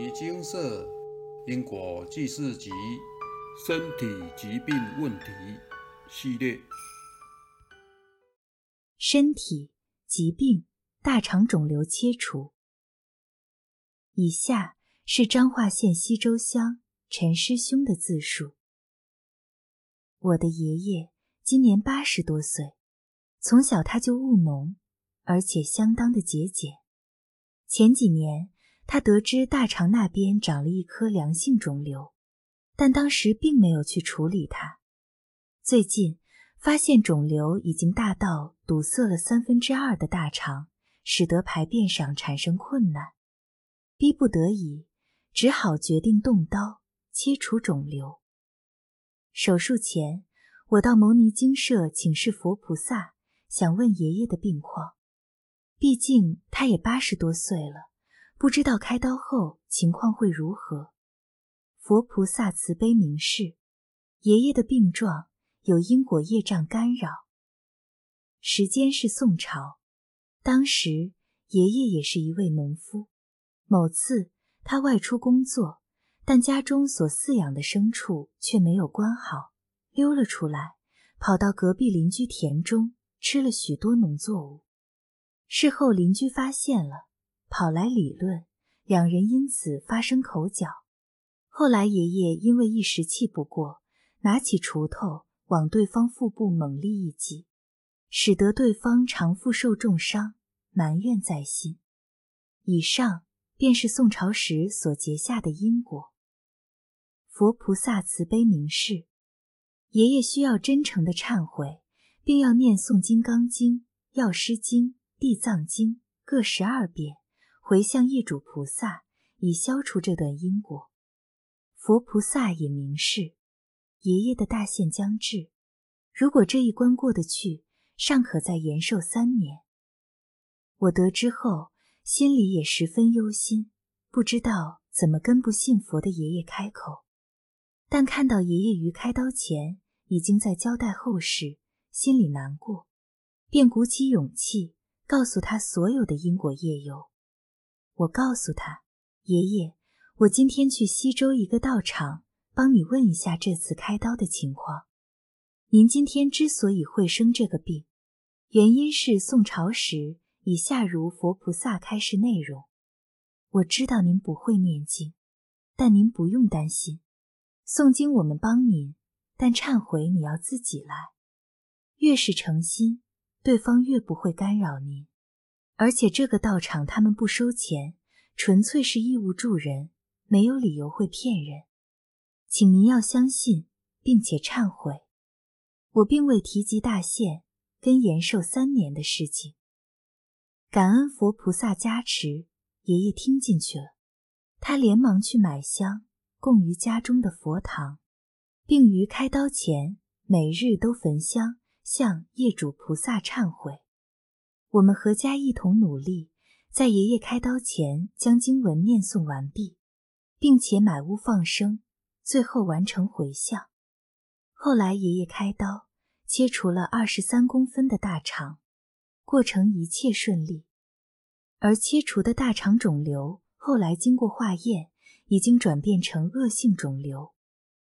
尼精舍因果记事集身体疾病问题系列，身体疾病大肠肿瘤切除。以下是彰化县西周乡陈师兄的自述：我的爷爷今年八十多岁，从小他就务农，而且相当的节俭。前几年，他得知大肠那边长了一颗良性肿瘤，但当时并没有去处理它。最近发现肿瘤已经大到堵塞了三分之二的大肠，使得排便上产生困难，逼不得已，只好决定动刀切除肿瘤。手术前，我到牟尼精舍请示佛菩萨，想问爷爷的病况。毕竟他也八十多岁了，不知道开刀后情况会如何。佛菩萨慈悲明示，爷爷的病状有因果业障干扰。时间是宋朝，当时爷爷也是一位农夫。某次他外出工作，但家中所饲养的牲畜却没有关好，溜了出来，跑到隔壁邻居田中吃了许多农作物。事后邻居发现了，跑来理论，两人因此发生口角。后来爷爷因为一时气不过，拿起锄头往对方腹部猛力一击，使得对方长腹受重伤，埋怨在心。以上便是宋朝时所结下的因果。佛菩萨慈悲明示，爷爷需要真诚的忏悔，并要念诵《金刚经》《药师经》。地藏经各十二遍，回向业主菩萨，以消除这段因果。佛菩萨也明示，爷爷的大限将至，如果这一关过得去，尚可再延寿三年。我得知后，心里也十分忧心，不知道怎么跟不信佛的爷爷开口。但看到爷爷于开刀前已经在交代后事，心里难过，便鼓起勇气。告诉他所有的因果业由。我告诉他：“爷爷，我今天去西周一个道场，帮你问一下这次开刀的情况。您今天之所以会生这个病，原因是宋朝时以下如佛菩萨开示内容。我知道您不会念经，但您不用担心，诵经我们帮您，但忏悔你要自己来。越是诚心。”对方越不会干扰您，而且这个道场他们不收钱，纯粹是义务助人，没有理由会骗人，请您要相信并且忏悔。我并未提及大限跟延寿三年的事情。感恩佛菩萨加持，爷爷听进去了，他连忙去买香供于家中的佛堂，并于开刀前每日都焚香。向业主菩萨忏悔，我们阖家一同努力，在爷爷开刀前将经文念诵完毕，并且买屋放生，最后完成回向。后来爷爷开刀切除了二十三公分的大肠，过程一切顺利。而切除的大肠肿瘤后来经过化验，已经转变成恶性肿瘤，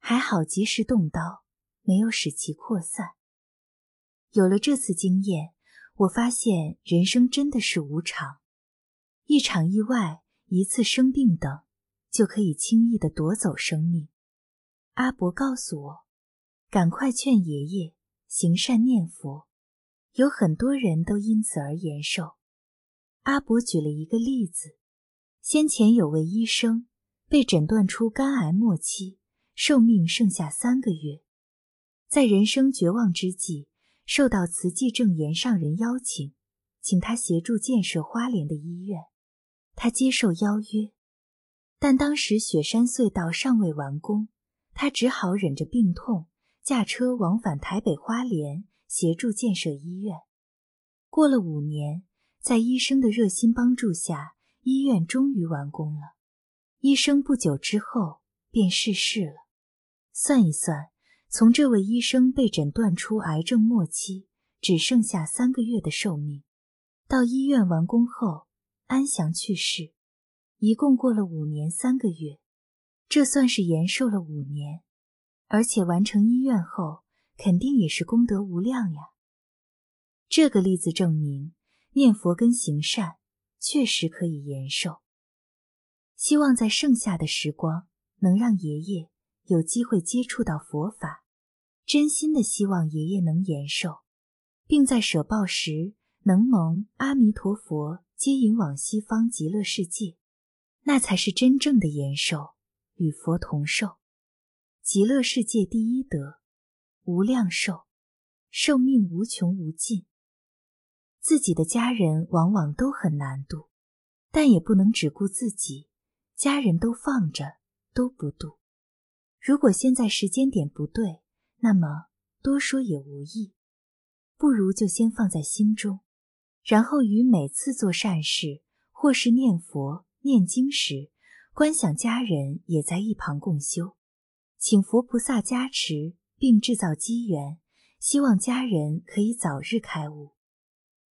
还好及时动刀，没有使其扩散。有了这次经验，我发现人生真的是无常，一场意外、一次生病等，就可以轻易的夺走生命。阿伯告诉我，赶快劝爷爷行善念佛，有很多人都因此而延寿。阿伯举了一个例子：先前有位医生被诊断出肝癌末期，寿命剩下三个月，在人生绝望之际。受到慈济正言上人邀请，请他协助建设花莲的医院。他接受邀约，但当时雪山隧道尚未完工，他只好忍着病痛，驾车往返台北花莲，协助建设医院。过了五年，在医生的热心帮助下，医院终于完工了。医生不久之后便逝世了。算一算。从这位医生被诊断出癌症末期，只剩下三个月的寿命，到医院完工后安详去世，一共过了五年三个月，这算是延寿了五年，而且完成医院后，肯定也是功德无量呀。这个例子证明，念佛跟行善确实可以延寿。希望在剩下的时光，能让爷爷有机会接触到佛法，真心的希望爷爷能延寿，并在舍报时能蒙阿弥陀佛接引往西方极乐世界，那才是真正的延寿，与佛同寿。极乐世界第一德，无量寿，寿命无穷无尽。自己的家人往往都很难度，但也不能只顾自己，家人都放着都不度。如果现在时间点不对，那么多说也无益，不如就先放在心中，然后于每次做善事或是念佛念经时，观想家人也在一旁共修，请佛菩萨加持，并制造机缘，希望家人可以早日开悟。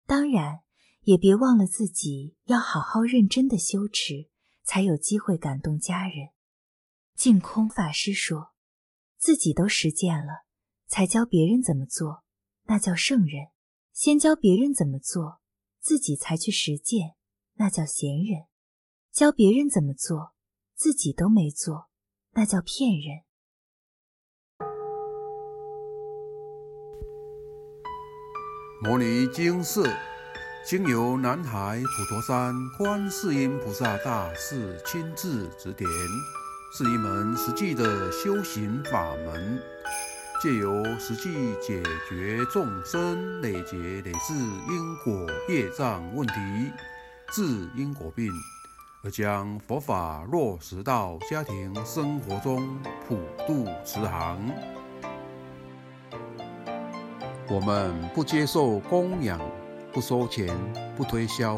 当然，也别忘了自己要好好认真的修持，才有机会感动家人。净空法师说，自己都实践了，才教别人怎么做，那叫圣人；先教别人怎么做，自己才去实践，那叫贤人；教别人怎么做，自己都没做，那叫骗人。摩尼经寺经由南海普陀山观世音菩萨大士亲自指点，是一门实际的修行法门，借由实际解决众生累劫累世因果业障问题，治因果病，而将佛法落实到家庭生活中，普度慈航。我们不接受供养，不收钱，不推销，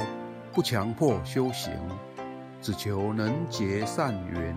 不强迫修行，只求能结善缘，